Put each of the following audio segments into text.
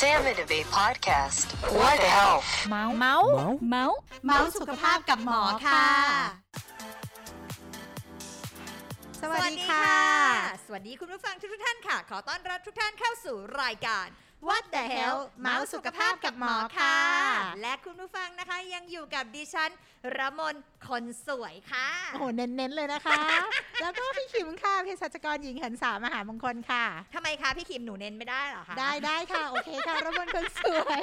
Sam and Abe podcast. What the health? เมาส์เมาส์เมาส์เมาส์สุขภาพกับหมอค่ะ สวัสดีค่ะ สวัสดีคุณผู้ฟังทุกๆท่านค่ะ ขอต้อนรับทุกท่านเข้าสู่รายการ What the hell เมาส์สุขภาพกับหมอค่ะ และคุณผู้ฟังนะคะยังอยู่กับดิฉันระมนคนสวยค่ะ โอ้โห เน้น ๆ เลยนะคะ แล้วก็พี่ขิมค่ะเภสัชกรหญิงหันสามหามงคลค่ะทำไมคะพี่คิมหนูเน้นไม่ได้เหรอคะ ได้ได้ค่ะ โอเคค่ะระมนคนสวย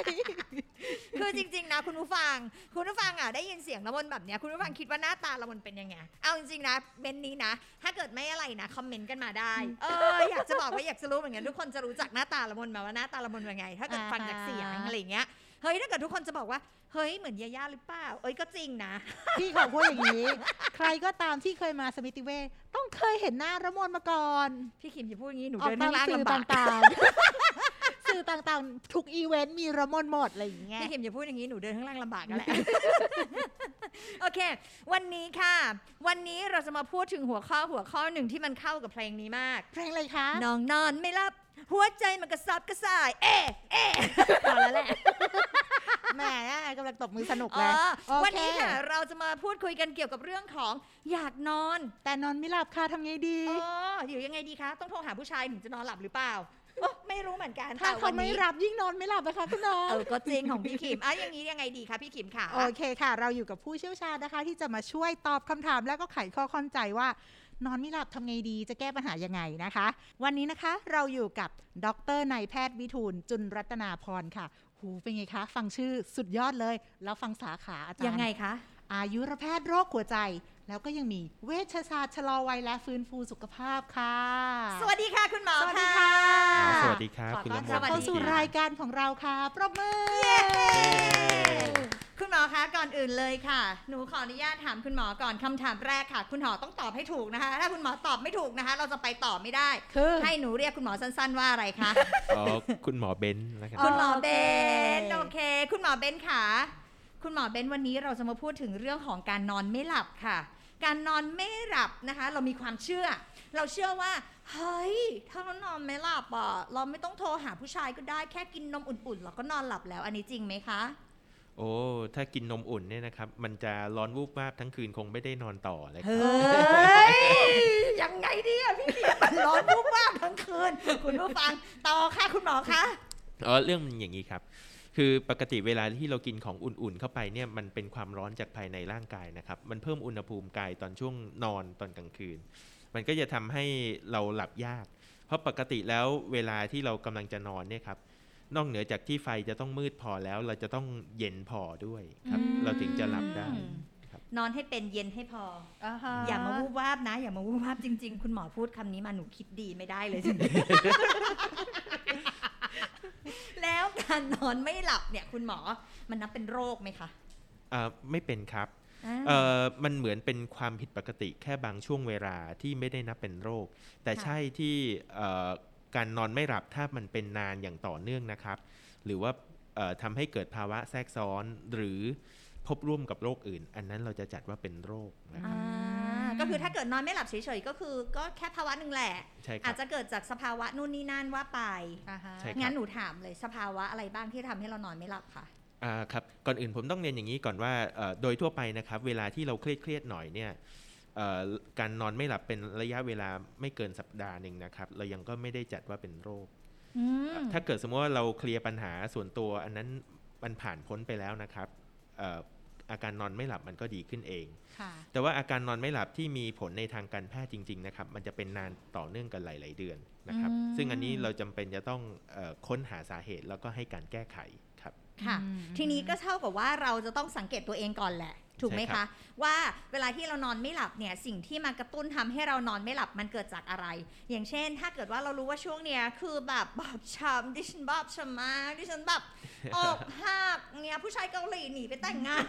คือจริง ๆ นะคุณผู้ฟัง คุณผู้ฟังอะได้ยินเสียงละมนแบบเนี้ยคุณผู้ฟังคิดว่าหน้าตาละมนเป็นยังไง เอาจริงๆนะเมนนี้นะ ถ้าเกิดไม่อะไรนะคอมเมนต์กันมาได้ เอออยากจะบอกว่าอยากจะรู้เหมือนกันทุกคนจะรู้จักหน้าตาละมนไหมาว่าหน้าตาละมนเป็นไง ถ้าเกิดฟังจากเสียงอะไรอย่างเงี้ยเฮ้ยถ้าเกิดทุกคนจะบอกว่า เฮ้ยเหมือนยาย่าหรือเปล่า เอ้ยก็จริงนะ พี่ขอพูดอย่างนี้ ใครก็ตามที่เคยมาสมิติเวชต้องเคยเห็นหน้าระมนมาก่อน พี่คิมอย่าพูดอย่างนี้หนูออกเดินตาข้ามงล่างสื่อลำบากต่างๆสื่อต่างๆ ทุกอีเวนต์มีระมนหมดอะไรอย่างเงี้ยพี่คิมอย่าพูดอย่างนี้ หนูเดินข้างล่างลำบากกันแหละ โอเค วันนี้ค่ะ วันนี้เราจะมาพูดถึงหัวข้อหัวข้อหนึ่งที่มันเข้ากับเพลงนี้มาก เพลงอะไรคะ น้องนอนไม่หลับ หัวใจมันกระซับกระส่าย เอะเอะพอแล้วแหละ แหม่กำลังตบมือสนุกเอเลยอโอเควันนี้ค่ะเราจะมาพูดคุยกันเกี่ยวกับเรื่องของอยากนอนแต่นอนไม่หลับค่ะทำไงดี อ๋ออยู่ยังไงดีคะต้องโทรหาผู้ชายถึงจะนอนหลับหรือเปล่าโอ้ไม่รู้เหมือนกันถ้าแต่เขาวันไม่นี้รับยิ่งนอนไม่หลับนะคะคุณน้อง เออก็จริงของพี่ขิมอะอย่างนี้ยังไงดีคะพี่ขิมค่ะ โอเคค่ะ เราอยู่กับผู้เชี่ยวชาญนะคะ ที่จะมาช่วยตอบคำถามแล้วก็ไขข้อข้องใจว่า นอนไม่หลับทำไงดีจะแก้ปัญหายังไงนะคะ วันนี้นะคะเราอยู่กับดรนายแพทย์วิทูลจุนรัตนาพรค่ะ หูเป็นไงคะ ฟังชื่อสุดยอดเลย แล้วฟังสาขาอาจารย์ยังไงคะอายุรแพทย์โรคหัวใจ แล้วก็ยังมีเวชศาสตร์ชะลอวัยและฟื้นฟูสุขภาพค่ะ สวัสดีค่ะคุณหมอสวัสดีค่ะค่ะสวัสดีครับขอคุณต้อนละมรับนเข้าสู่รายการของเราค่ะปรบมือ คุณหมอคะก่อนอื่นเลยค่ะ หนูขออนุญาตถามคุณหมอก่อนคำถามแรกค่ะ คุณหมอต้องตอบให้ถูกนะคะ ถ้าคุณหมอตอบไม่ถูกนะคะ เราจะไปต่อไม่ได้ คือให้หนูเรียกคุณหมอสั้นๆว่าอะไรคะอ๋อคุณหมอเบนซ์แล้วกันอ๋อคุณหมอเบนโอเคโอเค คุณหมอเบนค่ะ คุณหมอเบนวันนี้เราจะมาพูดถึงเรื่องของการนอนไม่หลับค่ะ การนอนไม่หลับนะคะ เรามีความเชื่อ เราเชื่อว่าเฮ้ยถ้าเรานอนไม่หลับอะเราไม่ต้องโทรหาผู้ชายก็ได้แค่กินนมอุ่นๆเราก็นอนหลับแล้วอันนี้จริงไหมคะ โอ้ ถ้ากินนมอุ่นเนี่ยนะครับ มันจะร้อนวูบวาบทั้งคืนคงไม่ได้นอนต่อเลยครับเฮ้ย ยังไงดีอะพี่เขียนมันร้อนวุบว่าบทั้งคืน คุณผู้ฟัง ต่อค่ะคุณหมอคะอ๋อเรื่องมันอย่างนี้ครับ คือปกติเวลาที่เรากินของอุ่นๆเข้าไปเนี่ย มันเป็นความร้อนจากภายในร่างกายนะครับ มันเพิ่มอุณหภูมิกายตอนช่วงนอนตอนกลางคืน มันก็จะทำให้เราหลับยาก เพราะปกติแล้วเวลาที่เรากำลังจะนอนเนี่ยครับ นอกเหนือจากที่ไฟจะต้องมืดพอแล้ว เราจะต้องเย็นพอด้วยครับอืมเราถึงจะหลับได้นอนให้เป็นเย็นให้พออ่าฮะอย่ามาวูบวาบนะ อย่ามาวูบวาบจริง ๆ คุณหมอพูดคำนี้มาหนูคิดดีไม่ได้เลยจริงๆแล้วการนอนไม่หลับเนี่ย คุณหมอมันนับเป็นโรคไหมคะอ่าไม่เป็นครับอ่าเอ่อมันเหมือนเป็นความผิดปกติแค่บางช่วงเวลาที่ไม่ได้นับเป็นโรค แต่ค่ะใช่ที่เอ่อ การนอนไม่หลับถ้ามันเป็นนานอย่างต่อเนื่องนะครับ หรือว่าเอ่อทำให้เกิดภาวะแทรกซ้อนหรือพบร่วมกับโรคอื่น อันนั้นเราจะจัดว่าเป็นโรคนะครับอ่าก็คือถ้าเกิดนอนไม่หลับเฉยๆก็คือ ก็แค่ภาวะหนึ่งแหละใช่คอารัจบจะเกิดจากสภาวะนู่นนี่นั่นว่าไปอ่าฮะใช่งั้นหนูถามเลยสภาวะอะไรบ้างที่ทำให้เรานอนไม่หลับคะอ่าครับก่อนอื่นผมต้องเรียนอย่างนี้ก่อนว่าเอ่อโดยทั่วไปนะครับ เวลาที่เราเครียดเครียดๆหน่อยเนี่ยเอ่อ การนอนไม่หลับเป็นระยะเวลาไม่เกินสัปดาห์หนึ่งนะครับ เรายังก็ไม่ได้จัดว่าเป็นโรคอืมถ้าเกิดสมมติว่าเราเคลียร์ปัญหาส่วนตัวอันนั้นมันผ่านพ้นไปแล้วนะครับเอ่ออาการนอนไม่หลับมันก็ดีขึ้นเองค่ะแต่ว่าอาการนอนไม่หลับที่มีผลในทางการแพทย์จริง ๆ นะครับ มันจะเป็นนานต่อเนื่องกันหลาย ๆ เดือนนะครับอืมซึ่งอันนี้เราจำเป็นจะต้องเออค้นหาสาเหตุแล้วก็ให้การแก้ไขครับ ค่ะอืมทีนี้ก็เท่ากับว่าเราจะต้องสังเกตตัวเองก่อนแหละ ถูกไหมใช่ครัคะบว่าเวลาที่เรานอนไม่หลับเนี่ยสิ่งที่มากระตุ้นทำให้เรานอนไม่หลับมันเกิดจากอะไร อย่างเช่น ถ้าเกิดว่าเรารู้ว่าช่วงเนี้ยคือแบบบอบช้ำดิฉันบอบช้ำมากดิฉันแบบอกหักเนี่ยผู้ชายเกาหลีหนีไปแต่งงาน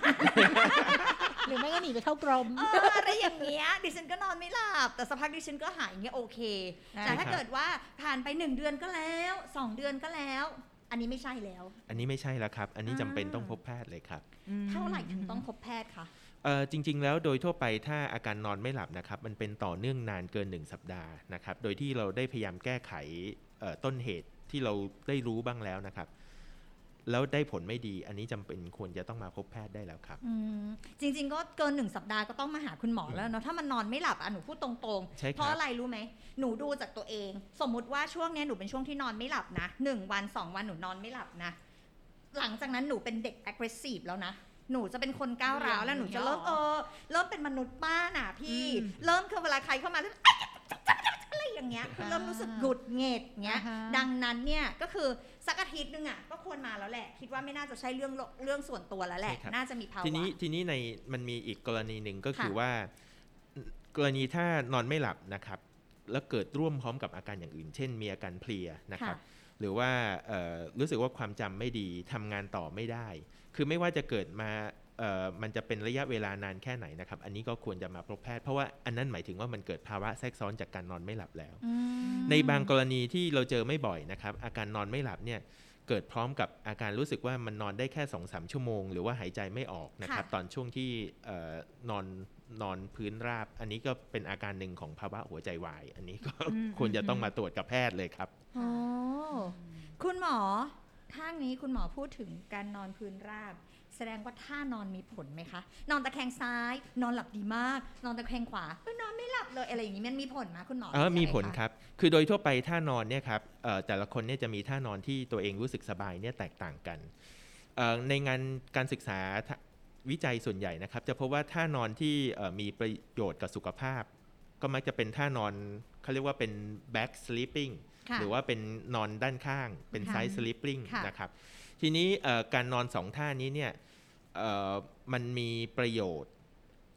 หรือไม่ก็หนีไปเข้ากรมเอออะไรอย่างเงี้ยดิฉันก็นอนไม่หลับ แต่สักพักดิฉันก็หายอย่างเงี้ยโอเคอ่าแต่ถ้าเกิดว่าผ่านไปหนึ่งเดือนก็แล้วสองเดือนก็แล้ว อันนี้ไม่ใช่แล้ว อันนี้ไม่ใช่แล้วครับ อันนี้จำเป็นอ่าต้องพบแพทย์เลยครับ เท่าไหร่ถึงต้องพบแพทย์คะเอ่อจริง ๆ แล้วโดยทั่วไปถ้าอาการนอนไม่หลับนะครับ มันเป็นต่อเนื่องนานเกิน 1 สัปดาห์นะครับ โดยที่เราได้พยายามแก้ไขเอ่อต้นเหตุที่เราได้รู้บ้างแล้วนะครับ แล้วได้ผลไม่ดี อันนี้จำเป็นควรจะต้องมาพบแพทย์ได้แล้วครับอืมจริง ๆ ก็เกินหนึ่งสัปดาห์ก็ต้องมาหาคุณหมอแล้วเนาะถ้ามันนอนไม่หลับอะหนูพูดตรงใช่ๆครับเพราะอะไรรู้ไหมหนูดูจากตัวเอง สมมุติว่าช่วงเนี้ยหนูเป็นช่วงที่นอนไม่หลับนะหนึ่งวันสองวันหนูนอนไม่หลับนะหลังจากนั้นหนูเป็นเด็ก aggressive แล้วนะหนูจะเป็นคนก้าวร้าวแล้วหนูจะเริ่มเออเริ่มเป็นมนุษย์ป้าน่ะพี่อืมเริ่มคือเวลาใครเข้ามาแล้ว อะไรอย่างเงี้ยคือเริ่มรู้สึกหงุดหงิดเงี้ยอ่าฮะดังนั้นเนี่ยก็คือสักอาทิตย์นึงอะก็ควรมาแล้วแหละ คิดว่าไม่น่าจะใช่เรื่องโลเรื่องส่วนตัวแล้วแหละใช่ครับน่าจะมีภาวะทีนี้ทีนี้ในมันมีอีกกรณีหนึ่งก็คือค่ะว่า กรณีถ้านอนไม่หลับนะครับ แล้วเกิดร่วมพร้อมกับอาการอย่างอื่น เช่น มีอาการเพลียนะครับ หรือว่าเอ่อรู้สึกว่าความจำไม่ดีทำงานต่อไม่ได้ คือไม่ว่าจะเกิดมาเอ่อ มันจะเป็นระยะเวลานานแค่ไหนนะครับ อันนี้ก็ควรจะมาพบแพทย์เพราะว่าอันนั้นหมายถึงว่ามันเกิดภาวะแทรกซ้อนจากการนอนไม่หลับแล้วอืมในบางกรณีที่เราเจอไม่บ่อยนะครับ อาการนอนไม่หลับเนี่ยเกิดพร้อมกับอาการรู้สึกว่ามันนอนได้แค่2อสชั่วโมง หรือว่าหายใจไม่ออกนะครับค่ะตอนช่วงที่เอ่อนอนนอนพื้นราบ อันนี้ก็เป็นอาการหนึ่งของภาวะหัวใจวาย อันนี้ก็อืมควรจะต้องมาตรวจกับแพทย์เลยครับโอ้คุณหมอท่านี้คุณหมอพูดถึงการนอนพื้นราบ แสดงว่าท่านอนมีผลไหมคะ นอนตะแคงซ้าย นอนหลับดีมาก นอนตะแคงขวาเอ้ยนอนไม่หลับเลยอะไรอย่างนี้มันมีผลไหมคุณหมอเออมีผลยังไงะครับ คือโดยทั่วไปท่านอนเนี่ยครับเอ่อแต่ละคนเนี่ยจะมีท่านอนที่ตัวเองรู้สึกสบายเนี่ยแตกต่างกันเอ่อในงานการศึกษาทะวิจัยส่วนใหญ่นะครับ จะพบว่าท่านอนที่เอ่อมีประโยชน์กับสุขภาพ ก็มักจะเป็นท่านอนเขาเรียกว่าเป็น back sleeping ค่ะหรือว่าเป็นนอนด้านข้างเป็นค่ะ side sleeping ค่ะนะครับทีนี้เอ่อการนอนสองท่านี้เนี่ยเอ่อ มันมีประโยชน์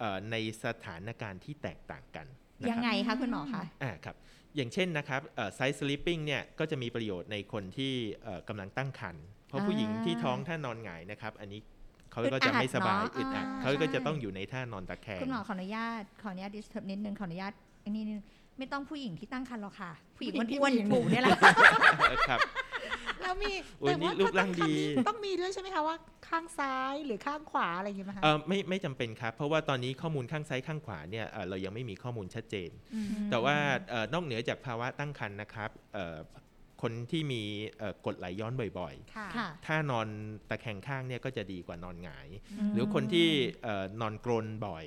เอ่อในสถานการณ์ที่แตกต่างกันนะยังครับไงคะคุณหมอคะอ่าครับอย่างเช่นนะครับไซส์ sleeping เนี่ยก็จะมีประโยชน์ในคนที่เอ่อกำลังตั้งครรภ์เพราะผู้หญิงที่ท้องถ้านอนหงายนะครับ อันนี้เขาก็จะไม่สบายอึอึดดอัอัดดเนอะเขาก็ใช่จะต้องอยู่ในท่านอนตะแคงคุณหมอขออนุญาตขออนุญาต disturb นิดนึงขออนุญาตอันนี้นึงไม่ต้องผู้หญิงที่ตั้งครรภ์หรอกค่ะ ผู้หญิงผู้หญิงอ้วนผู้หญิงๆผูเนี่ยแหละครับ แล้วมีโอ้ยแต่นี่ว่ารูปร่างดีต้องมีด้วยใช่ไหมคะว่าข้างซ้ายหรือข้างขวาอะไรอย่างเงี้ยไหมคะเออไม่ไม่จำเป็นครับ เพราะว่าตอนนี้ข้อมูลข้างซ้ายข้างขวาเนี่ยเอ่อเรายังไม่มีข้อมูลชัดเจนมแต่ว่าเอ่อนอกเหนือจากภาวะตั้งครรภ์นะครับเอ่อคนที่มีเอ่อกรดไหลย้อนบ่อยค่ะค่ะๆถ้านอนตะแคงข้างเนี่ยก็จะดีกว่านอนหงายอืมหรือคนที่เอ่อนอนกรนบ่อย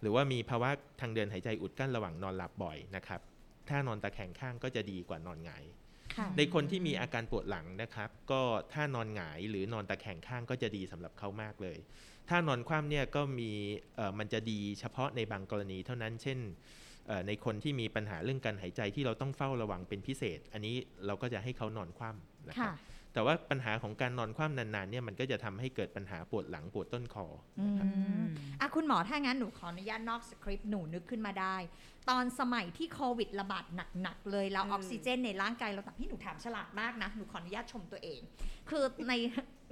หรือว่ามีภาวะทางเดินหายใจอุดกั้นระหว่างนอนหลับบ่อยนะครับ ถ้านอนตะแคงข้างก็จะดีกว่านอนหงายค่ะ ในคนที่มีอาการปวดหลังนะครับ ก็ถ้านอนหงายหรือนอนตะแคงข้างก็จะดีสำหรับเขามากเลย ถ้านอนคว่ำเนี่ยก็มีเอ่อมันจะดีเฉพาะในบางกรณีเท่านั้นเช่นเอ่อในคนที่มีปัญหาเรื่องการหายใจที่เราต้องเฝ้าระวังเป็นพิเศษ อันนี้เราก็จะให้เขานอนคว่ำนะครัค่ะบ แต่ว่าปัญหาของการนอนคว่ำนานๆเนี่ยมันก็จะทำให้เกิดปัญหาปวดหลังปวดต้นคออืมอะคุณหมอถ้างั้นหนูขออนุญาตนอกสคริปต์หนูนึกขึ้นมาได้ ตอนสมัยที่โควิดระบาดหนักๆเลยแล้วอืมออกซิเจนในร่างกายเราแต่พี่หนูถามฉลาดมากนะ หนูขออนุญาตชมตัวเอง คือใน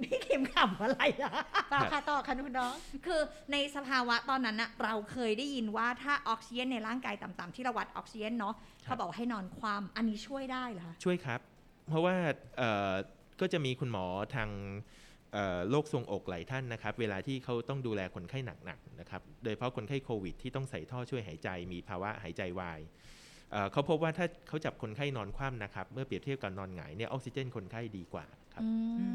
พี่คิมขำอะไรอะต่อค่ะต่อค่ะคุณน้อง คือในสภาวะตอนนั้นอะเราเคยได้ยินว่าถ้าออกซิเจนในร่างกายต่ำๆที่เราวัดออกซิเจนเนาะเขาบอกว่าให้นอนความอันนี้ช่วยได้เหรอคะช่วยครับ เพราะว่าเอ่อ ก็จะมีคุณหมอทางเอ่อโรคทรวงอกหลายท่านนะครับ เวลาที่เขาต้องดูแลคนไข้หนักๆนะครับ โดยเฉพาะคนไข้โควิด ที่ต้องใส่ท่อช่วยหายใจ มีภาวะหายใจวายเอ่อเขาพบว่าถ้าเขาจับคนไข้นอนคว่ำนะครับ เมื่อเปรียบเทียบกับนอนหงายเนี่ยออกซิเจนคนไข้ดีกว่าครับอื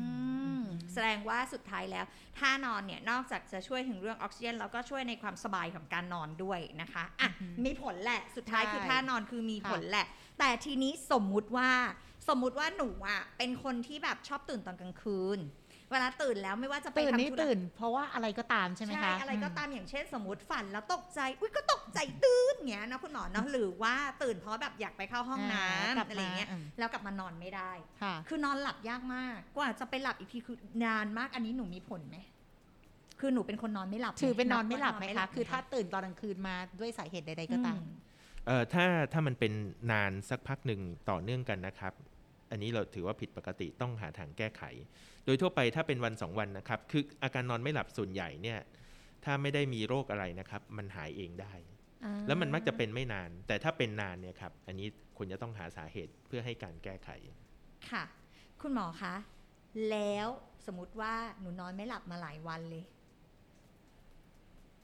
มแสดงว่าสุดท้ายแล้วท่านอนเนี่ยนอกจากจะช่วยถึงเรื่องออกซิเจนแล้วก็ช่วยในความสบายของการนอนด้วยนะคะอะอือหือมีผลแหละสุดท้ายใช่คือท่านอนคือมีค่ะผลแหละ แต่ทีนี้สมมุติว่า สมมุติว่าหนูอะเป็นคนที่แบบชอบตื่นตอนกลางคืน เวลาตื่นแล้วไม่ว่าจะไปตื่นทำนี่ธุระตื่น เพราะว่าอะไรก็ตามใช่ไหมคะอะไรก็ตามอย่างเช่น สมมติฝันแล้วตกใจ อุ้ยก็ตกใจตื่นเงี้ยนะคุณหมอเนาะหรือว่าตื่นเพราะแบบอยากไปเข้าห้องน้อ่ากลับำอะไรเงี้ยมาอืมแล้วกลับมานอนไม่ได้ ค่ะ คือนอนหลับยากมากกว่าจะไปหลับอีกทีคือนานมากอันนี้หนูมีผลไหมคือหนูเป็นคนนอนไม่หลับถือเป็นนอนไม่หลับว่าไหมนคะคือถ้าตื่นตอนกลางคืนมาด้วยสาเหตุใดๆก็ตามอืเอ่อถ้าถ้ามันเป็นนานสักพักหนึ่งต่อเนื่องกันนะครับ อันนี้เราถือว่าผิดปกติต้องหาทางแก้ไข โดยทั่วไปถ้าเป็นวันสองวันนะครับ คืออาการนอนไม่หลับส่วนใหญ่เนี่ยถ้าไม่ได้มีโรคอะไรนะครับ มันหายเองได้อ่าแล้วมันมักจะเป็นไม่นาน แต่ถ้าเป็นนานเนี่ยครับ อันนี้ควรจะต้องหาสาเหตุเพื่อให้การแก้ไข ค่ะ คุณหมอคะ แล้วสมมติว่าหนูนอนไม่หลับมาหลายวันเลย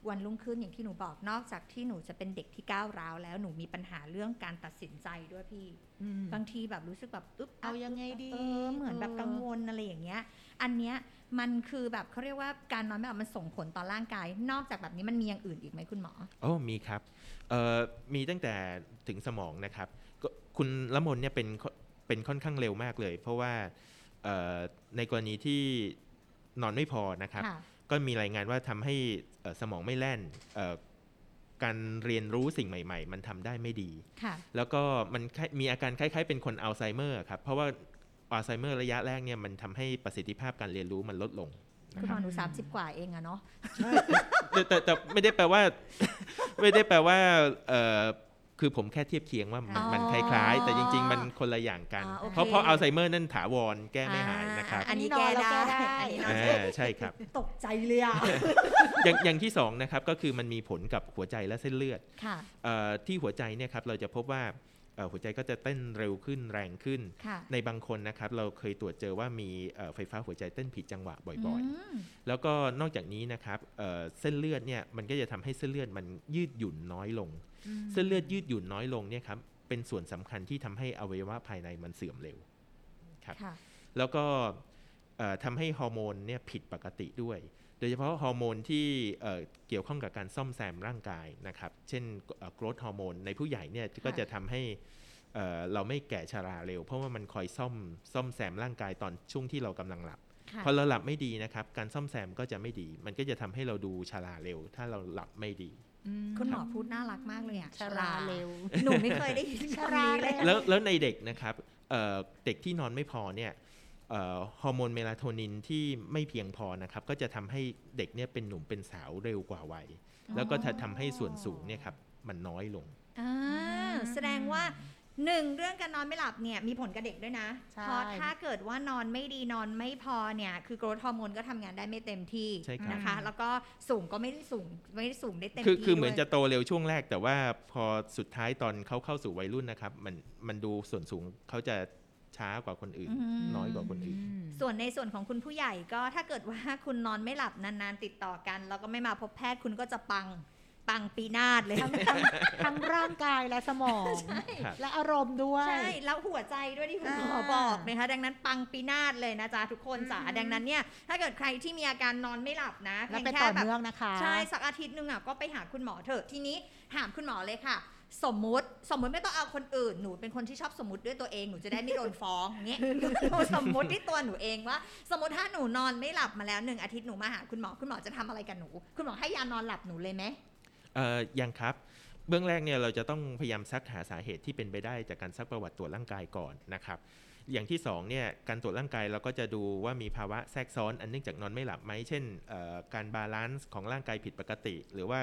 วันรุ่งขึ้นอย่างที่หนูบอกนอกจากที่หนูจะเป็นเด็กที่ก้าวร้าวแล้วหนูมีปัญหาเรื่องการตัดสินใจด้วยพี่อืมบางทีแบบรู้สึกแบบอึ๊บเอายังไงดีเออเหมือนแบบเออกังวลอะไรอย่างเงี้ย อันเนี้ยมันคือแบบเขาเรียกว่าการนอนไม่หลับมันส่งผลต่อร่างกาย นอกจากแบบนี้มันมีอย่างอื่นอีกไหมคุณหมอโอ้มีครับเอ่อมีตั้งแต่ถึงสมองนะครับก็คุณละมนเนี่ยเป็นค่อนเป็นค่อนข้างเร็วมากเลย เพราะว่าเอ่อในกรณีที่นอนไม่พอนะครับค่ะ ก็มีรายงานว่าทำให้เอ่อสมองไม่แล่นเอ่อการเรียนรู้สิ่งใหม่ ๆ มันทำได้ไม่ดีค่ะแล้วก็มันคล้ายมีอาการคล้าย ๆ เป็นคนอัลไซเมอร์ครับ เพราะว่าอัลไซเมอร์ระยะแรกเนี่ยมันทำให้ประสิทธิภาพการเรียนรู้มันลดลงคุณหมอหนูสามสิบกว่าเองอะเนาะแต่แต่แต่ไม่ได้แปลว่า ไม่ได้แปลว่าเออ คือผมแค่เทียบเคียงว่ามันอ๋อมันคล้ายๆ แต่จริง ๆ มันคนละอย่างกันอ่าโอเคเพราะเพราะอัลไซเมอร์นั่นถาวรแก้ไม่หายนะครับอันนี้อันนี้แก้นอนแล้วได้แก้ได้อันนี้นอนอ่าใช่ครับ ตกใจเลยอะอย่างอย่างที่สองนะครับก็คือมันมีผลกับหัวใจและเส้นเลือดค่ะเอ่อที่หัวใจเนี่ยครับเราจะพบว่าเอ่อหัวใจก็จะเต้นเร็วขึ้นแรงขึ้นค่ะในบางคนนะครับเราเคยตรวจเจอว่ามีเอ่อไฟฟ้าหัวใจเต้นผิดจังหวะบ่อยมๆแล้วก็นอกจากนี้นะครับเอ่อเส้นเลือดเนี่ยมันก็จะทำให้เส้นเลือดมันยืดหยุ่นน้อยลง เส้นเลือดยืดหยุ่นน้อยลงเนี่ยครับเป็นส่วนสำคัญที่ทำให้อวัยวะภายในมันเสื่อมเร็วครับค่ะแล้วก็เอ่อทำให้ฮอร์โมนเนี่ยผิดปกติด้วย โดยเฉพาะฮอร์โมนที่เอ่อเกี่ยวข้องกับการซ่อมแซมร่างกายนะครับ เช่นโกรทฮอร์โมนในผู้ใหญ่เนี่ยก็จะทำให้เอ่อเราไม่แก่ชราเร็ว เพราะว่ามันคอยซ่อมซ่อมแซมร่างกายตอนช่วงที่เรากำลังหลับค่ะพอเราหลับไม่ดีนะครับ การซ่อมแซมก็จะไม่ดี มันก็จะทำให้เราดูชราเร็ว ถ้าเราหลับไม่ดี คุณหมอพูดน่ารักมากเลยอะชราเร็วหนูไม่เคยได้ยินชคำรานี้เร็เลวยแล้วแล้วในเด็กนะครับเอ่อเด็กที่นอนไม่พอเนี่ยเอ่อฮอร์โมนเมลาโทนินที่ไม่เพียงพอนะครับ ก็จะทำให้เด็กเนี่ยเป็นหนุ่มเป็นสาวเร็วกว่าวัย แล้วก็จะทำให้ส่วนสูงเนี่ยครับมันน้อยลงอ่าแสดงว่า หนึ่งเรื่องการนอนไม่หลับเนี่ยมีผลกับเด็กด้วยนะใช่เพราะถ้าเกิดว่านอนไม่ดีนอนไม่พอเนี่ยคือ growth hormone ก็ทำงานได้ไม่เต็มที่ใช่ครับนะคะ แล้วก็สูงก็ไม่ได้สูงไม่ได้สูงได้เต็มคือที่คือเหมือนด้วยจะโตเร็วช่วงแรก แต่ว่าพอสุดท้ายตอนเขาเข้าสู่วัยรุ่นนะครับมันมันดูส่วนสูงเขาจะช้ากว่าคนอื่น น้อยกว่าคนอื่น ส่วนในส่วนของคุณผู้ใหญ่ก็ถ้าเกิดว่าคุณนอนไม่หลับนานๆติดต่อกัน แล้วก็ไม่มาพบแพทย์คุณก็จะปัง ปังปีนาศเลยทั้งทั้งทั้งร่างกายและสมองครับและอารมณ์ด้วย ใช่ แล้วหัวใจด้วยที่คุณหมออ่าบอกนะคะดังนั้นปังปีนาศเลยนะจ๊ะทุกคนจ๋าดังนั้นเนี่ยถ้าเกิดใครที่มีอาการนอนไม่หลับนะและพียเป็นแค่ต่อแบบเนื่องนะคะใช่สักอาทิตย์หนึงอะก็ไปหาคุณหมอเถอะทีนี้ถามคุณหมอเลยค่ะสมมุติสมมุติไม่ต้องเอาคนอื่นหนูเป็นคนที่ชอบสมมติด้วยตัวเองหนูจะได้ไม่โดนฟ้องอย่างเงี้ยหนูสมมติที่ตัวหนูเองว่า สมมติถ้าหนูนอนไม่หลับมาแล้วหนึ่งอาทิตย์หนูมาหาคุณหมอคุณหมอจะทำอะไรกับหนู คุณหมอให้ยานอนหลับหนูเลยไหมเอ่อ ยังครับเบื้องแรกเนี่ยเราจะต้องพยายามซักหาสาเหตุที่เป็นไปได้จากการซักประวัติตรวจร่างกายก่อนนะครับ อย่างที่สองเนี่ยการตรวจร่างกายเราก็จะดูว่ามีภาวะแทรกซ้อนอันเนื่องจากนอนไม่หลับไหมเช่นเอ่อการ balance ของร่างกายผิดปกติ หรือว่า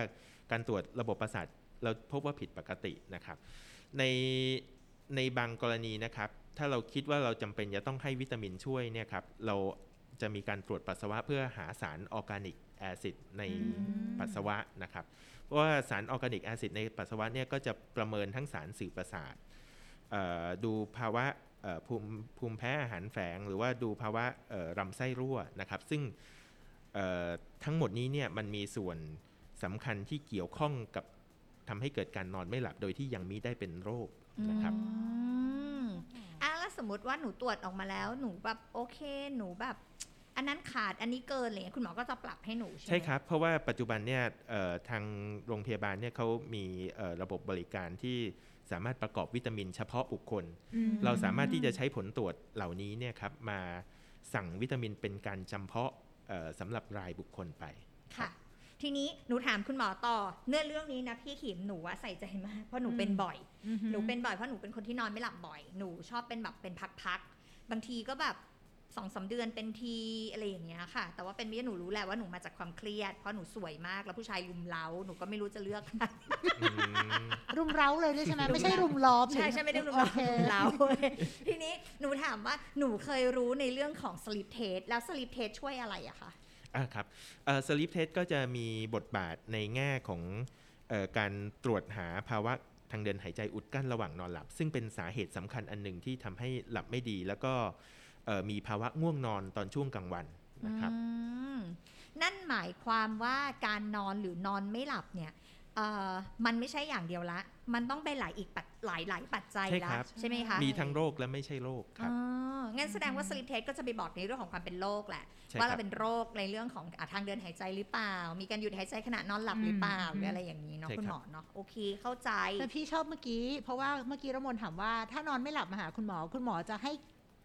การตรวจระบบประสาทเราพบว่าผิดปกตินะครับ ในในบางกรณีนะครับ ถ้าเราคิดว่าเราจำเป็นจะต้องให้วิตามินช่วยเนี่ยครับเราจะมีการตรวจปัสสาวะเพื่อหาสาร organic acid ในปัสสาวะนะครับเพราะ ว่าสาร organic acid ในปัสสาวะเนี่ยก็จะประเมินทั้งสารสื่อประสาทดูภาวะภูมิภูมิแพ้อาหารแฝง หรือว่าดูภาวะลำไส้รั่วนะครับ ซึ่งทั้งหมดนี้เนี่ยมันมีส่วนสำคัญที่เกี่ยวข้องกับทำให้เกิดการนอนไม่หลับโดยที่ยังมิได้เป็นโรคนะครับอืมอะแล้วสมมติว่าหนูตรวจออกมาแล้วหนูแบบโอเค หนูแบบ อันนั้นขาดอันนี้เกินอะไรเงี้ยคุณหมอก็จะปรับให้หนูใช่ไหมใช่ครับ เพราะว่าปัจจุบันเนี่ยเอ่อทางโรงพยาบาลเนี่ยเขามีเอ่อระบบบริการที่สามารถประกอบวิตามินเฉพาะบุคคล เราสามารถที่จะใช้ผลตรวจเหล่านี้เนี่ยครับมาสั่งวิตามินเป็นการจำเพาะเอ่อสำหรับรายบุคคลไปค่ะ ทีนี้หนูถามคุณหมอต่อ เนื่องเรื่องนี้นะพี่ขิมหนูว่าใส่ใจมากเพราะหนูเป็นบ่อย หนูเป็นบ่อยเพราะหนูเป็นคนที่นอนไม่หลับบ่อย หนูชอบเป็นแบบเป็นพักๆบางทีก็แบบส องสามเดือนเป็นทีอะไรอย่างเงี้ยค่ะ แต่ว่าเป็นไม่หนูรู้แหละว่าหนูมาจากความเครียด เพราะหนูสวยมากแล้วผู้ชายลุมเล้าหนูก็ไม่รู้จะเลือกใครอืมรุมเร้าเลยด้วยใช่ไหมไม่ใช่รุมล้อมใช่ใช่ไม่ได้ลุมโอเล้าเคลุมเล้าทีนี้หนูถามว่าหนูเคยรู้ในเรื่องของ sleep test แล้ว sleep test ช่วยอะไรอะคะอะครับสลิปเทสก็จะมีบทบาทในแง่ของเออการตรวจหาภาวะทางเดินหายใจอุดกั้นระหว่างนอนหลับ ซึ่งเป็นสาเหตุสำคัญอันหนึ่งที่ทำให้หลับไม่ดี แล้วก็เอ่อ มีภาวะง่วงนอนตอนช่วงกลางวันนะครับอืมนั่นหมายความว่าการนอนหรือนอนไม่หลับเนี่ยเอ่อมันไม่ใช่อย่างเดียวละ มันต้องไปหลายอีกปัจหลายหลายปัจจัยใช่ละครับใช่ไหมคะ มีทั้งโรคและไม่ใช่โรคครับอ๋องั้นแสดงว่า sleep test ก็จะไปบอกในเรื่องของความเป็นโรคแหละใช่ว่าคเรารับเป็นโรคในเรื่องของอะทางเดินหายใจหรือเปล่า มีการหยุดหายใจขณะนอนหลับหรือเปล่าอืมหรืออะไรอย่างนี้เนาะใช่คุณคหรัมบอเนาะโอเคเข้าใจแต่พี่ชอบเมื่อกี้ เพราะว่าเมื่อกี้ระมนถามว่าถ้านอนไม่หลับมาหาคุณหมอ คุณหมอจะให้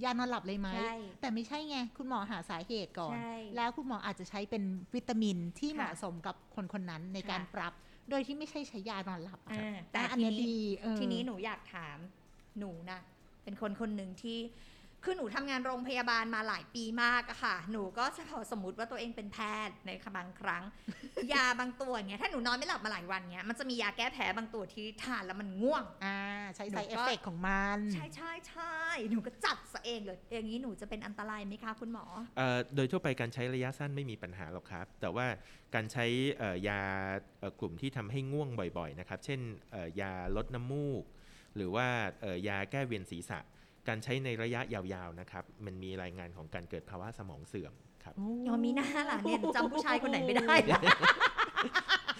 ยานอนหลับเลยไหมใช่แต่ไม่ใช่ไง คุณหมอหาสาเหตุก่อนใช่แล้วคุณหมออาจจะใช้เป็นวิตามินที่ค่ะเหมาะสมกับคนคนนั้นในการค่ะปรับ โดยที่ไม่ใช่ใช้ยานอนหลับอ่าแต่แต่อันทีเนี้ยนี้ดีเออทีนี้หนูอยากถามหนูนะเป็นคนคนหนึ่งที่ คือหนูทำงานโรงพยาบาลมาหลายปีมากอะค่ะ หนูก็จะพอสมมติว่าตัวเองเป็นแพทย์ในบางครั้ง ยาบางตัวเงี้ยถ้าหนูนอนไม่หลับมาหลายวันเงี้ยมันจะมียาแก้แพ้บางตัวที่ทานแล้วมันง่วง อ่า ใช้หนูไซก็เอฟเฟกของมัน ใช่ใช่ใช่หนูก็จัดซะเองเลย อย่างนี้หนูจะเป็นอันตรายไหมคะคุณหมอเอ่อโดยทั่วไปการใช้ระยะสั้นไม่มีปัญหาหรอกครับ แต่ว่าการใช้เอ่อยาเอ่อกลุ่มที่ทำให้ง่วงบ่อยๆนะครับ เช่นเอ่อยาลดน้ำมูก หรือว่าเอ่อยาแก้เวียนศีรษะ การใช้ในระยะยาวๆนะครับ มันมีรายงานของการเกิดภาวะสมองเสื่อมครับยอมมีหน้าล่ะเนี่ยจำผู้ชายคนไหนไม่ได้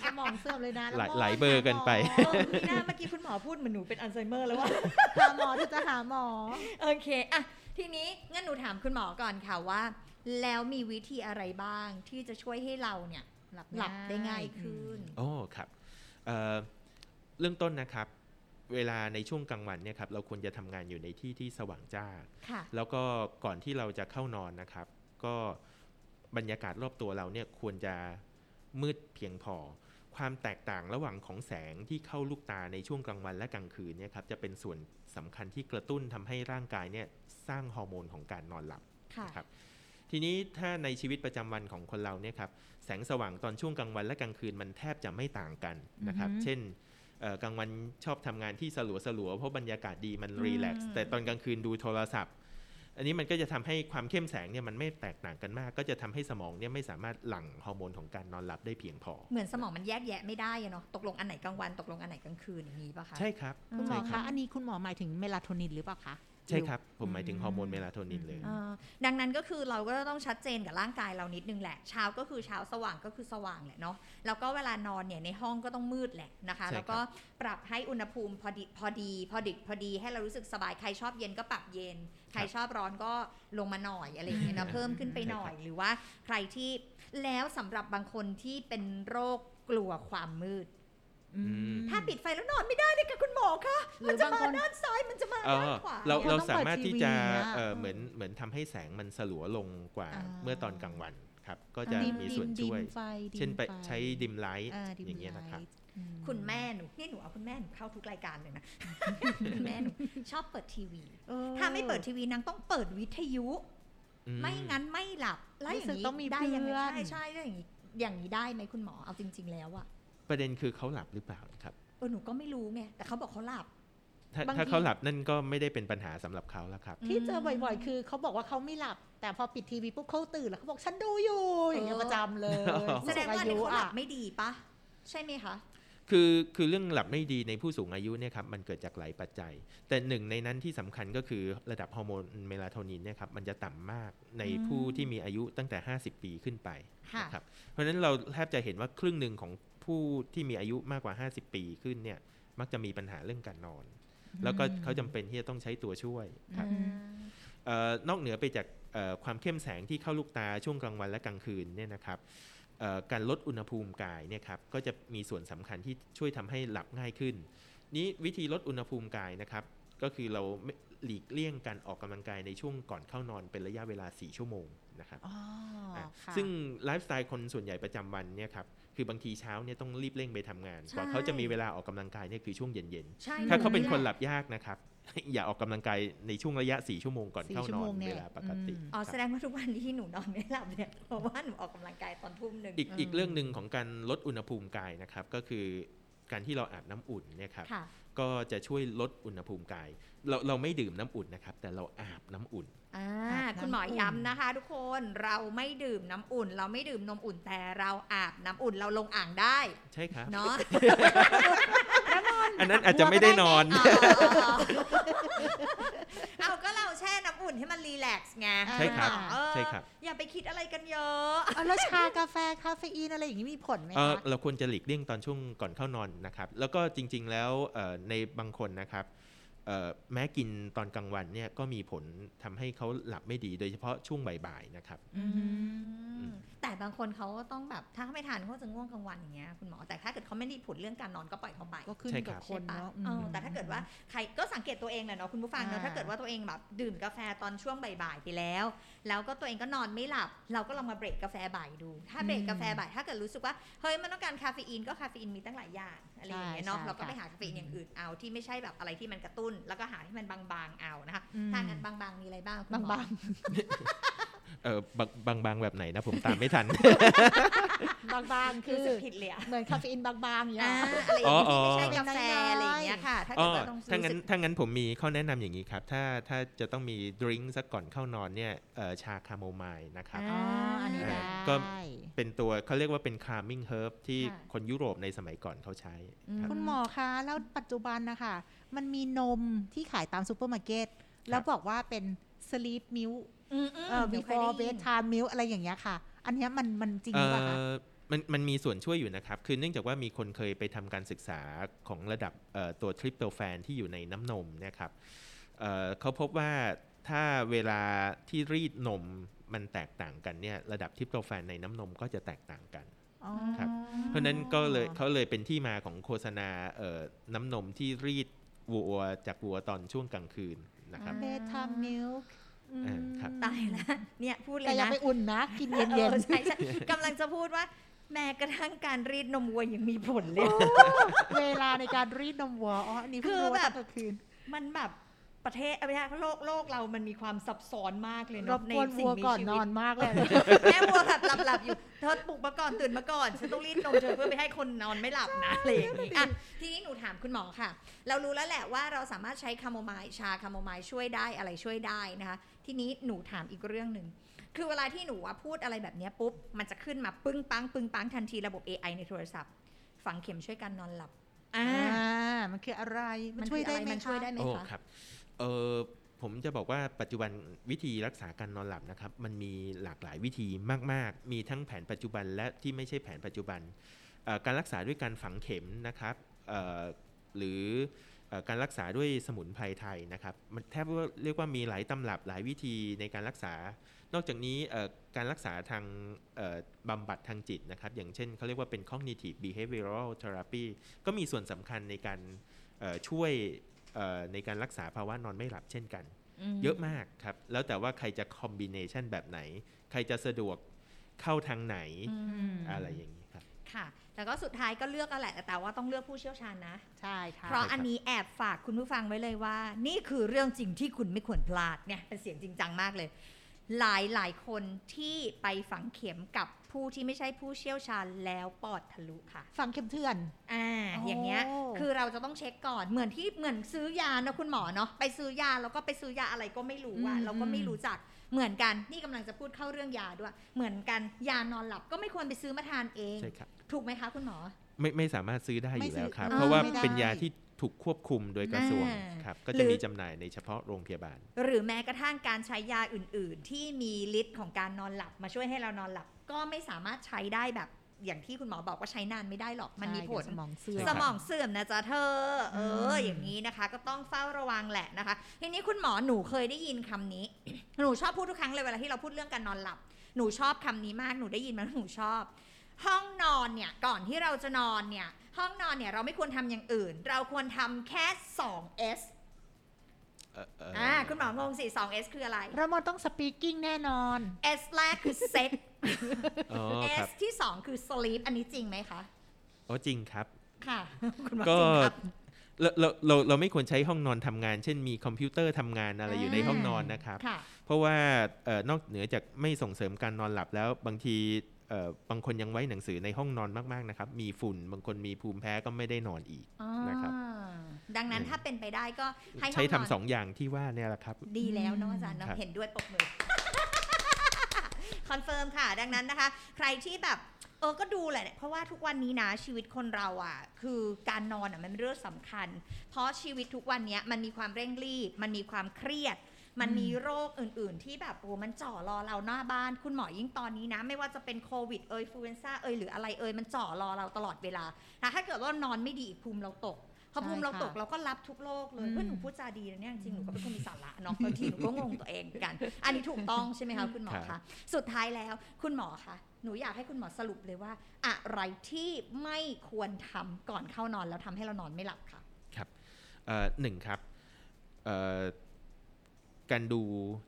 สมองเสื่อมเลยนะหลายแล้วหลายเบอร์เกินไปเออมีหน้าเมื่อกี้คุณหมอพูดเหมือนหนูเป็นอัลไซเมอร์แล้วว่าหาหมอที่จะหาหมอโอเคอะทีนี้งั้นหนูถามคุณหมอก่อนค่ะว่า แล้วมีวิธีอะไรบ้างที่จะช่วยให้เราเนี่ยหลับหลับได้ง่ายขึ้นโอ้ครับเอ่อเรื่องต้นนะครับ เวลาในช่วงกลางวันเนี่ยครับเราควรจะทำงานอยู่ในที่ที่สว่างจ้าค่ะแล้วก็ก่อนที่เราจะเข้านอนนะครับ ก็บรรยากาศรอบตัวเราเนี่ยควรจะมืดเพียงพอ ความแตกต่างระหว่างของแสงที่เข้าลูกตาในช่วงกลางวันและกลางคืนเนี่ยครับจะเป็นส่วนสำคัญที่กระตุ้นทำให้ร่างกายเนี่ยสร้างฮอร์โมนของการนอนหลับค่ะนะครับทีนี้ถ้าในชีวิตประจำวันของคนเราเนี่ยครับแสงสว่างตอนช่วงกลางวันและกลางคืนมันแทบจะไม่ต่างกันนะครับอือฮึเช่นเอ่อ กลางวันชอบทำงานที่สลัวสลัวๆเพราะบรรยากาศดีมันอืมรีแลกซ์แต่ตอนกลางคืนดูโทรศัพท์ อันนี้มันก็จะทำให้ความเข้มแสงเนี่ยมันไม่แตกต่างกันมาก ก็จะทำให้สมองเนี่ยไม่สามารถหลั่งฮอร์โมนของการนอนหลับได้เพียงพอ เหมือนสมองมันแยกแยะไม่ได้อะเนาะตกลงอันไหนกลางวันตกลงอันไหนกลางคืนอย่างนี้ป่ะคะใช่ครับคุณหมอใช่คคะรับอันนี้คุณหมอหมายถึงเมลาโทนินหรือเปล่าคะ ใช่ครับ ผมหมายถึงฮอร์โมนเมลาโทนินเลยเอ่อดังนั้นก็คือเราก็ต้องชัดเจนกับร่างกายเรานิดนึงแหละ เช้าก็คือเช้าสว่างก็คือสว่างแหละเนาะแล้วก็เวลานอนเนี่ยในห้องก็ต้องมืดแหละนะคะใช่ครับแล้วก็ปรับให้อุณหภูมิพอดีพอดีพอดิบพอดีให้เรารู้สึกสบายใครชอบเย็นก็ปรับเย็น ใครชอบร้อนก็ลงมาหน่อยอะไรอย่างเงี้ยนะเพิ่มขึ้นไปหน่อยหรือว่าใครที่แล้วสำหรับบางคนที่เป็นโรคกลัวความมืดอืม ถ้าปิดไฟแล้วนอนไม่ได้เลยค่ะคุณหมอคะหรืมันอจะบางมาคนด้านซ้ายมันจะมาเอด้านอขวาเราบางคนเราต้องสามารถเปิดทีที่วีจะเนี่ยเอ่อเออเหมือนเหมือนทำให้แสงมันสลัวลงกว่าอ่าเมื่อตอนกลางวันครับ ก็จะดิมีส่วนช่วยดิมไฟดิมเช่นไปฟใช้ดิมไลท์อ่าดิมอย่างเงี้ยนะครับไลท์อืมคุณแม่หนูนี่หนูเอาคุณแม่หนูเข้าทุกรายการเลยนะคุณแม่หนูชอบเปิดทีวีเออถ้าไม่เปิดทีวีนางต้องเปิดวิทยุอืไม่งั้นไม่หลับแล้วอย่างรู้สึกนี้ต้องมีได้ยังไงเพื่อนใช่ใช่แล้วอย่างนี้อย่างนี้ได้ไหมคุณหมอเอาจริง ๆ แล้วอะ ประเด็นคือเขาหลับหรือเปล่านะครับเออหนูก็ไม่รู้ไงแต่เขาบอกเขาหลับถ้าบางทีถ้าเขาหลับนั่นก็ไม่ได้เป็นปัญหาสำหรับเขาแล้วครับ ที่เจอบ่อยๆ คือเขาบอกว่าเขาไม่หลับ แต่พอปิดทีวีปุ๊บเขาตื่นแล้วเขาบอกฉันดูอยู่อย่างเงี้ยประจำเลยแสดงว่าอันนี้ผู้เขาหลัสูบไม่ดีปะใช่ไหมคะคือคือเรื่องหลับไม่ดีในผู้สูงอายุเนี่ยครับมันเกิดจากหลายปัจจัย แต่หนึ่งในนั้นที่สำคัญก็คือระดับฮอร์โมนเมลาโทนินเนี่ยครับมันจะต่ำมากในอืมผู้ที่มีอายุตั้งแต่ 50 ปีขึ้นไปค่ะนะครับเพราะฉะนั้นเราแทบจะเห็นว่าครึ่งหนึ่งของ ผู้ที่มีอายุมากกว่า 50 ปีขึ้นเนี่ยมักจะมีปัญหาเรื่องการนอน แล้วก็เขาจำเป็นที่จะต้องใช้ตัวช่วยครับอืมเอ่อนอกเหนือไปจากเอ่อความเข้มแสงที่เข้าลูกตาช่วงกลางวันและกลางคืนเนี่ยนะครับเอ่อการลดอุณหภูมิกายเนี่ยครับก็จะมีส่วนสำคัญที่ช่วยทำให้หลับง่ายขึ้น นี้วิธีลดอุณหภูมิกายนะครับก็คือเราไม่หลีกเลี่ยงการออกกำลังกายในช่วงก่อนเข้านอนเป็นระยะเวลา 4 ชั่วโมงนะครับอ๋ออะค่ะซึ่งไลฟ์สไตล์คนส่วนใหญ่ประจำวันเนี่ยครับ คือบางทีเช้าเนี่ยต้องรีบเร่งไปทำงานใช่กว่าเขาจะมีเวลาออกกำลังกายเนี่ยคือช่วงเย็นใช่ๆถ้าเขาเป็นแหคนละหลับยากนะครับอย่าออกกำลังกายในช่วงระยะ 4 ชั่วโมงก่อนสี่เข้าชั่นวอโมนงเนี่ยเวลาปกติอืมอ๋อครับแสดงว่าทุกวันที่หนูนอนไม่หลับเนี่ยเพราะว่าหนูออกกำลังกายตอนทุ่มหนึ่งอีกเอออีอีกเรื่องหนึ่งของการลดอุณหภูมิกายนะครับก็คือการที่เราอาบน้ำอุ่นเนี่ยครับค่ะ ก็จะช่วยลดอุณหภูมิกาย เราเราไม่ดื่มน้ำอุ่นนะครับ แต่เราอาบน้ำอุ่นอ่าอาบน้ำคุณหมออุ่นย้ำนะคะ ทุกคนเราไม่ดื่มน้ำอุ่น เราไม่ดื่มนมอุ่นแต่เราอาบน้ำอุ่นเราลงอ่างได้ ใช่ครับเนาะอันนั้นอาจจะไม่ได้นอนอ๋อเอาก็เราแช่น้ำอุ่นให้มันรีแลกซ์ไงใช่ครับเออใช่ครับ อย่าไปคิดอะไรกันเยอะเอาแล้วชากาแฟคาเฟอีนอะไรอย่างนี้มีผลไหมเอ่อคะเราควรจะหลีกเลี่ยงตอนช่วงก่อนเข้านอนนะครับ แล้วก็จริง ๆ แล้วเอ่อในบางคนนะครับเอ่อแม้กินตอนกลางวันเนี่ยก็มีผลทำให้เขาหลับไม่ดีโดยเฉพาะช่วงบ่ายๆนะครับอืมแต่บางคนเขาก็ต้องแบบถ้าเขาไม่ทานเขาจะง่วงกลางวันอย่างเงี้ยคุณหมอแต่ถ้าเกิดเขาไม่ได้ผลเรื่องการนอนก็ปล่อยเขาไปก็ขึ้นใช่คกัรับบคนใช่ปะเนาะเออแต่ถ้าเกิดว่าใครก็สังเกตตัวเองแหละเนาะคุณผู้ฟังเนาะอ่าถ้าเกิดว่าตัวเองแบบดื่มกาแฟตอนช่วงบ่ายๆไปแล้ว แล้วก็ตัวเองก็นอนไม่หลับ เราก็ลองมาเบรกกาแฟบ่ายดู ถ้าเบรกกาแฟบ่ายถ้าเกิดรู้สึกว่าเฮ้ยมันต้องการคาเฟอีนก็คาเฟอีนมีตั้งหลายอย่าง อะไรอย่างเงี้ยเนาะเราก็ไปหาคาเฟอีนอย่างอื่นเอาที่ไม่ใช่แบบอะไรที่มันกระตุ้น แล้วก็หาที่มันบางๆเอานะคะอืมทางกันบางๆมีอะไรบ้างคุณหมอบาง เออบางบางบางแบบไหนนะผมตามไม่ทันๆบางๆคืคืออสึกผิดเลยอะเหมือนคาเฟอีนบางๆอย่างเงี้อ่ายเหรออะไรอย่างอ๋เงี้อยที่ไม่ใช่อ๋อกาแฟอะไรอย่างเงี้ยค่ะถ้าอ๋เกิอดว่าต้องถ้างั้นรู้สึกถ้างั้นผมมีข้อแนะนำอย่างนี้ครับ ถ้าถ้าจะต้องมี drink สักก่อนเข้านอนเนี่ยเอ่อชาคาโมไมล์นะครับอ๋ออันนี้ได้ก็เป็นตัวเขาเรียกว่าเป็น calming herb ที่ค่ะคนยุโรปในสมัยก่อนเขาใช้ครับคุณหมอคะแล้วปัจจุบันนะคะมันมีนมที่ขายตามซูเปอร์มาร์เก็ตแล้วบอกว่าเป็น sleep milk อืมอืมเอ่อเดี๋ยวเคย before ได้ยิน bedtime milk อะไรอย่างเงี้ยค่ะ อันเนี้ยมันมันจริงหรือเปล่าคะเอ่อมันมันมีส่วนช่วยอยู่นะครับ คือเนื่องจากว่ามีคนเคยไปทำการศึกษาของระดับเอ่อตัวทริปโตแฟนที่อยู่ในน้ำนมเนะครับเอ่อเขาพบว่าถ้าเวลาที่รีดนมมันแตกต่างกันเนี่ยระดับทริปโตแฟนในน้ำนมก็จะแตกต่างกันอ๋อครับเพราะฉะนั้นก็เลยเขาเลยเป็นที่มาของโฆษณาเอ่อน้ำนมที่รีดวัวจากวัวตอนช่วงกลางคืนนะครับ bedtime milk อืมเออครับ ตายแล้วเนี่ยพูดเลแต่ยอย่านะไปอุ่นนะ กินเย็นเออใช่ใช่กำลังจะพูดว่า แม้กระทั่งการรีดนมวัวยังมีผลเลยๆเวลาในการรีดนมวัวอ๋ออันนี้เพิ่งคือรู้แบบตอนกลางคืนมันแบบประเทศไม่ใช่โลกโลกเรามันมีความซับซ้อนมากเลยรเนาะบในกวนสิ่งวัวมีก่อนชีนวิอตนมากเลยแม่วัวแบบหลับๆอยู่เธอปลุกมาก่อนตื่นมาก่อนฉันต้องรีดนมเธอเพื่อไม่ให้คนนอนไม่หลับนะอะไรอย่างนี้อะทีนี้หนูถามคุณหมอค่ะ เรารู้แล้วแหละว่าเราสามารถใช้คาโมไมล์ชาคาโมไมล์ช่วยได้อะไรช่วยได้นะคะ ทีนี้หนูถามอีกเรื่องหนึ่ง คือเวลาที่หนูว่าพูดอะไรแบบเนี้ยปุ๊บ มันจะขึ้นมาปึ้งปังปึ้งปังทันทีระบบ AI ในโทรศัพท์ ฝังเข็มช่วยกันนอนหลับ อ่าอ่ามันคืออะไร มันช่วยได้ไหมมันคะช่วยได้ไหมโอ้คะครับ เออผมจะบอกว่าปัจจุบันวิธีรักษาการนอนหลับนะครับ มันมีหลากหลายวิธีมาก ๆ มีทั้งแผนปัจจุบันและที่ไม่ใช่แผนปัจจุบันเอ่อการรักษาด้วยการฝังเข็มนะครับเอ่อหรือเอ่อ การรักษาด้วยสมุนไพรไทยนะครับมันแทบว่าเรียกว่ามีหลายตำรับหลายวิธีในการรักษา นอกจากนี้เอ่อการรักษาทางเอ่อบำบัดทางจิตนะครับ อย่างเช่นเขาเรียกว่าเป็น cognitive behavioral therapy ก็มีส่วนสำคัญในการเอ่อช่วยเอ่อในการรักษาภาวะนอนไม่หลับเช่นกัน เยอะมากครับ แล้วแต่ว่าใครจะคอมบิเนชันแบบไหน ใครจะสะดวกเข้าทางไหนอืมอะไรอย่างนี้ครับค่ะ แต่ก็สุดท้ายก็เลือกกันแหละแต่ว่าต้องเลือกผู้เชี่ยวชาญนะ ใช่ค่ะ เพราะอันนี้แอบฝากคุณผู้ฟังไว้เลยว่า นี่คือเรื่องจริงที่คุณไม่ควรพลาดเนี่ยเป็นเสียงจริงจังมากเลย หลายหลายคนที่ไปฝังเข็มกับผู้ที่ไม่ใช่ผู้เชี่ยวชาญแล้วปอดทะลุค่ะฟังเข็มเถื่อนอ่าโอ้อย่างเงี้ยคือเราจะต้องเช็คก่อนเหมือนที่เหมือนซื้อยานะคุณหมอเนาะไปซื้อยาแล้วก็ไปซื้อยาอะไรก็ไม่รู้อะเราก็ไม่รู้จักเหมือนกันนี่กำลังจะพูดเข้าเรื่องยาด้วย เหมือนกันยานอนหลับก็ไม่ควรไปซื้อมาทานเองใช่ครับ ถูกไหมคะคุณหมอ ไม่ไม่สามารถซื้อได้อไม่ยู่ซื้แล้อวครับอ่าเพราะว่าไม่ได้เป็นยาที่ถูกควบคุมโดยกระทรวงอ่าครับก็หรืจะอมีจำหน่ายในเฉพาะโรงพยาบาล หรือแม้กระทั่งการใช้ยาอื่น ๆ ที่มีฤทธิ์ของการนอนหลับมาช่วยให้เรานอนหลับ ก็ไม่สามารถใช้ได้แบบอย่างที่คุณหมอบอกว่าใช้นานไม่ได้หรอกมันมีผลใช่เดี๋ยวสมองเสื่อมใช่สมองเสื่อมนะจ๊ะเธอ เอออืมอย่างนี้นะคะ ก็ต้องเฝ้าระวังแหละนะคะ ทีนี้คุณหมอหนูเคยได้ยินคำนี้ หนูชอบพูดทุกครั้งเลยเวลาที่เราพูดเรื่องการนอนหลับ หนูชอบคำนี้มากหนูได้ยินมาแล้วหนูชอบ ห้องนอนเนี่ยก่อนที่เราจะนอนเนี่ยห้องนอนเนี่ยเราไม่ควรทำอย่างอื่น เราควรทำแค่ 2S เอ่อเอ่อออ่าคุณหมองงสิ 2S คืออะไร เรามันต้อง speaking แน่นอน S แรกคือ sex อ๋อครั S บที่ 2 คือ sleep อันนี้จริงไหมคะ อ๋อจริงครับ ค่ะ คุณหมอก็จริงครับ เราเราเราเราไม่ควรใช้ห้องนอนทำงาน เช่นมีคอมพิวเตอร์ทำงานอะไรอยู่ในห้องนอนนะครับ ค่ะ เพราะว่าเอ่อนอกเหนือจากไม่ส่งเสริมการนอนหลับแล้วบางทีเอ่อ บางคนยังไว้หนังสือในห้องนอนมากๆนะครับ มีฝุ่นบางคนมีภูมิแพ้ก็ไม่ได้นอนอีกนะครับอ่าดังนั้นอืมถ้าเป็นไปได้ก็ให้ห้ใช้องนทำอนสองอย่างที่ว่าเนี่ยแหละครับ ดีแล้วเนาะอาจารย์เนาะครับเห็นด้วยปรบมือ confirm ค่ะ ดังนั้นนะคะ ใครที่แบบเออก็ดูแหละ เพราะว่าทุกวันนี้นะชีวิตคนเราอะ คือการนอนอะมันเป็นเรื่องสำคัญ เพราะชีวิตทุกวันเนี้ยมันมีความเร่งรีบ มันมีความเครียด มันมีโรคอื่น ๆ ที่แบบโอ้มันจ่อรอเราหน้าบ้าน คุณหมอยิ่งตอนนี้นะ ไม่ว่าจะเป็นโควิดเอยฟูเอนซ่าเอยหรืออะไรเอยมันจ่อรอเราตลอดเวลานะถ้าเกิดว่านอนไม่ดีอีกภูมิเราตกพอภูมิเราตกใช่ค่ะเราก็รับทุกโรคเลยอืมเพื่อนหนูพูดจาดีนะเนี่ยจริงๆหนูก็เป็นคนมีสาระเนาะบางทีหนูก็งงตัวเองเหมือนกัน อันนี้ถูกต้องใช่ไหมคะคุณหมอครัคะบสุดท้ายแล้วคุณหมอคะหนูอยากให้คุณหมอสรุปเลยว่า อะไรที่ไม่ควรทำก่อนเข้านอนแล้วทำให้เรานอนไม่หลับค่ะ ครับเอ่อหนึ่งครับเอ่อ การดู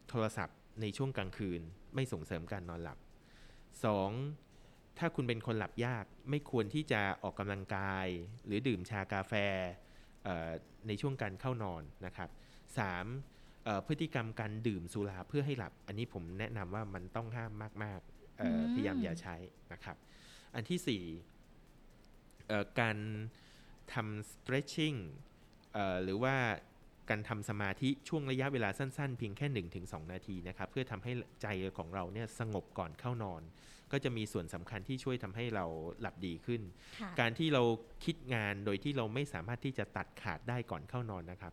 โทรศัพท์ในช่วงกลางคืนไม่ส่งเสริมการนอนหลับสองถ้าคุณเป็นคนหลับยากไม่ควรที่จะออกกำลังกาย หรือดื่มชากาแฟเอ่อในช่วงการเข้านอนนะครับสามเอ่อพฤติกรรมการดื่มสุราเพื่อให้หลับ อันนี้ผมแนะนำว่ามันต้องห้ามมากๆเอ่ออมพยายามอย่าใช้นะครับ อันที่สี่เอ่อการทำ stretching เอ่อหรือว่า การทำสมาธิช่วงระยะเวลาสั้นๆ เพียงแค่ 1-2 นาทีนะครับเพื่อทำให้ใจของเราเนี่ยสงบก่อนเข้านอน ก็จะมีส่วนสำคัญที่ช่วยทำให้เราหลับดีขึ้นค่ะการที่เราคิดงานโดยที่เราไม่สามารถที่จะตัดขาดได้ก่อนเข้านอนนะครับ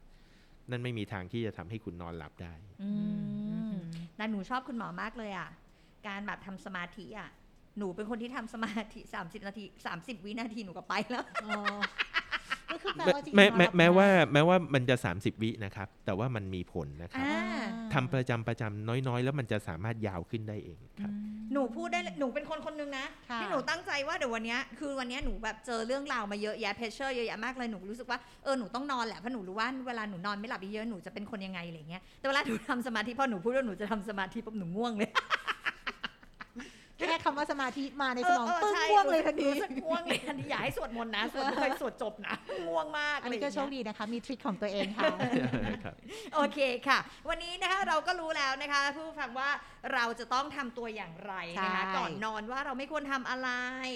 นั่นไม่มีทางที่จะทำให้คุณนอนหลับได้อืมแต่หนูชอบคุณหมอมากเลยอะการแบบทำสมาธิอะหนูเป็นคนที่ทำสมาธิ 30 นาที 30 วินาทีหนูก็ไปแล้วอ๋อ ก็คือแปลแม้ว่าจริงๆแม้นอนหแม้ลับแม้ว่าง่ยแม้ว่ามันจะ 30 วินะครับ แต่ว่ามันมีผลนะครับอ่าทำประจำประจำน้อยๆ แล้วมันจะสามารถยาวขึ้นได้เองครับอืมหนูพูดได้เลยหนูเป็นคนคนหนึงนะค่ะที่หนูตั้งใจว่าเดี๋ยววันเนี้ยคือวันเนี้ยหนูแบบเจอเรื่องราวมาเยอะแยะเพชเชอร์เยอะแยะมากเลยหนูรู้สึกว่าเออหนูต้องนอนแหละเพราะหนูรู้ว่าเวลาหนูนอนไม่หลับเยอะๆหนูจะเป็นคนยังไงอะไรเงี้ยแต่เวลาหนูทำสมาธิพอหนูพูดว่าหนูจะทำสมาธิปุ๊บหนูง่วงเลย แค่คำว่าสมาธิมาในสมองเออปึ้งใช่ง่วงเลยทันทีรู้สึกง่วงเลยทันทีอย่าให้สวดมนต์นะสวดไม่เคยสวดจบนะง่วงมากอันนี้ก็โชคะไรอย่างเงี้ยดีนะคะ มีทริคของตัวเองค่ะครับโอเคค่ะ วันนี้นะคะเราก็รู้แล้วนะคะ ผู้ฟังว่าเราจะต้องทำตัวอย่างไรนะคะใช่ก่อนนอนว่าเราไม่ควรทำอะไร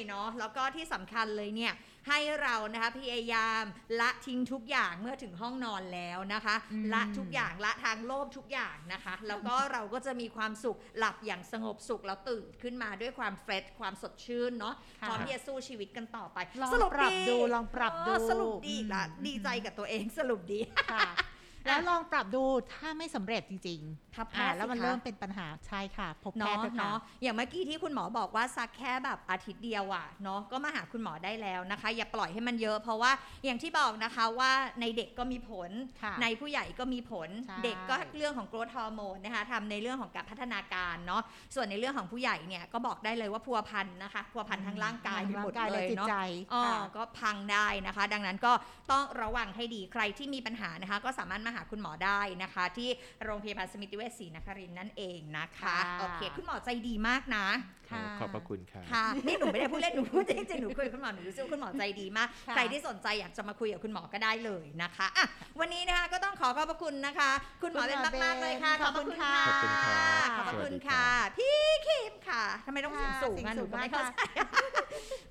เนาะแล้วก็ที่สำคัญเลยเนี่ย ให้เรานะคะพยายามละทิ้งทุกอย่างเมื่อถึงห้องนอนแล้วนะคะอืมละทุกอย่างละทางโลภทุกอย่างนะคะ แล้วก็เราก็จะมีความสุขหลับอย่างสงบสุขแล้วตื่นขึ้นมาด้วยความเฟรชความสดชื่นเนาะค่ะพร้อมที่จะสู้ชีวิตกันต่อไปลองสรุปปรับดีดูลองปรับดูเออสรุปดีอีกละอืมดีใจกับตัวเองสรุปดีค่ะ แล้วลองปรับดูถ้าไม่สำเร็จจริงทับๆอ่าแล้วมันสิคะเริ่มเป็นปัญหาใช่ค่ะพบแพเนาะทย์เถอะค่ะเนาะอย่างเมื่อกี้ที่คุณหมอบอกว่าซักแค่แบบอาทิตย์เดียวอะเนาะก็มาหาคุณหมอได้แล้วนะคะ อย่าปล่อยให้มันเยอะ เพราะว่าอย่างที่บอกนะคะว่าในเด็กก็มีผลค่ะในผู้ใหญ่ก็มีผลใช่เด็กก็เรื่องของโกรทฮอร์โมนนะคะทำในเรื่องของการพัฒนาการเนาะส่วนในเรื่องของผู้ใหญ่เนี่ยก็บอกได้เลยว่าพัวพันนะคะพัวพันทั้งร่างกายไปร่าหมงดกายเลและยจิตเนาะใจอ๋อค่ะก็พังได้นะคะ ดังนั้นก็ต้องระวังให้ดีใครที่มีปัญหานะคะ ก็สามารถมาหาคุณหมอได้นะคะ ที่โรงพยาบาลสมิติเวชศรีนครินทร์นั่นเองนะคะค่ะโอเคคุณหมอใจดีมากนะค่ะขอบพระคุณครับค่ะนี่หนูไม่ได้พูดเล่นหนูพูดจริงๆหนูคุยกับคุณหมอหนูรู้สึกว่าคุณหมอใจดีมากค่ะใครที่สนใจอยากจะมาคุยกับคุณหมอก็ได้เลยนะคะอะวันนี้นะคะก็ต้องขอขอบพระคุณนะคะ คุณหมอเป็นมากๆเลยค่ะขอบคุณค่ะขอบคุณครับขอบพระคุณสวัสดีครัค่ะบพี่คิมค่ะทำไมต้องเสียงสูงค่ะอะเสีหยนูงสูงก็ไม่มากเข้าใจ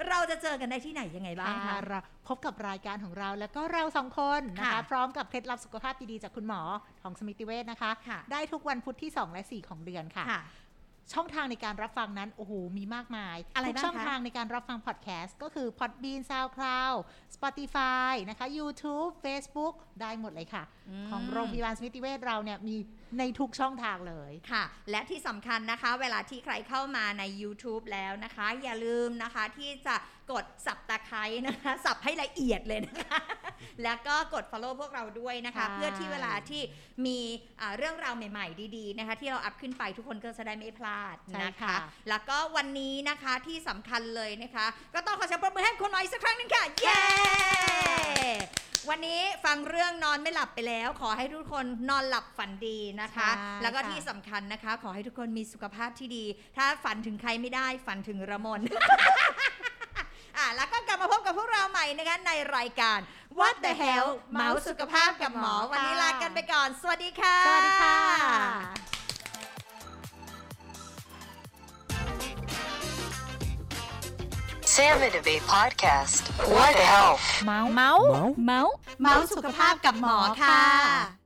เราจะเจอกันได้ที่ไหนยังไงบ้างค่ะคะเราพบกับรายการของเราแล้วก็เราสองคนนะคะค่ะพร้อมกับเคล็ดลับสุขภาพดีๆจากคุณหมอของสมิติเวชนะคะค่ะได้ทุกวันพุธที่ 2 และ 4 ของเดือนค่ะค่ะช่องทางในการรับฟังนั้น โอ้โห มีมากมายอะไรทุกบ้างช่องคะทางในการรับฟังพอดแคสต์ก็คือ Podbean SoundCloud Spotify นะคะ YouTube Facebook ได้หมดเลยค่ะของโรงพยาบาลสมิติเวชเราเนี่ยมีในทุกช่องทางเลยค่ะ และที่สำคัญนะคะ เวลาที่ใครเข้ามาใน YouTube แล้วนะคะ อย่าลืมนะคะที่จะกดสับตะไคร้นะคะสับให้ละเอียดเลยนะคะ แล้วก็กด follow พวกเราด้วยนะคะใช่เพื่อที่เวลาที่มีอ่าเรื่องราวใหม่ๆ ดีๆนะคะ ที่เราอัพขึ้นไปทุกคนก็จะได้ไม่พลาดใช่นะคะค่ะแล้วก็วันนี้นะคะที่สำคัญเลยนะคะ ก็ต้องขอเสียงปรบมือให้คุณหน่อยอีกสักครั้งหนึงค่ะ เย้ วันนี้ฟังเรื่องนอนไม่หลับไปแล้ว ขอให้ทุกคนนอนหลับฝันดีนะคะใช่แล้วก็ค่ะที่สำคัญนะคะ ขอให้ทุกคนมีสุขภาพที่ดี ถ้าฝันถึงใครไม่ได้ฝันถึงระมนอะแล้วก็กลับมาพบกับพวกเราใหม่นะคะในรายการ What the Hell เมาส์สุขภาพกับหมอ วันนี้ลากันไปก่อน สวัสดีค่ะ สวัสดีค่ะ Salmon Debate Podcast. What the health? เมาส์เมาส์เมาส์เมาส์สุขภาพกับหมอค่ะ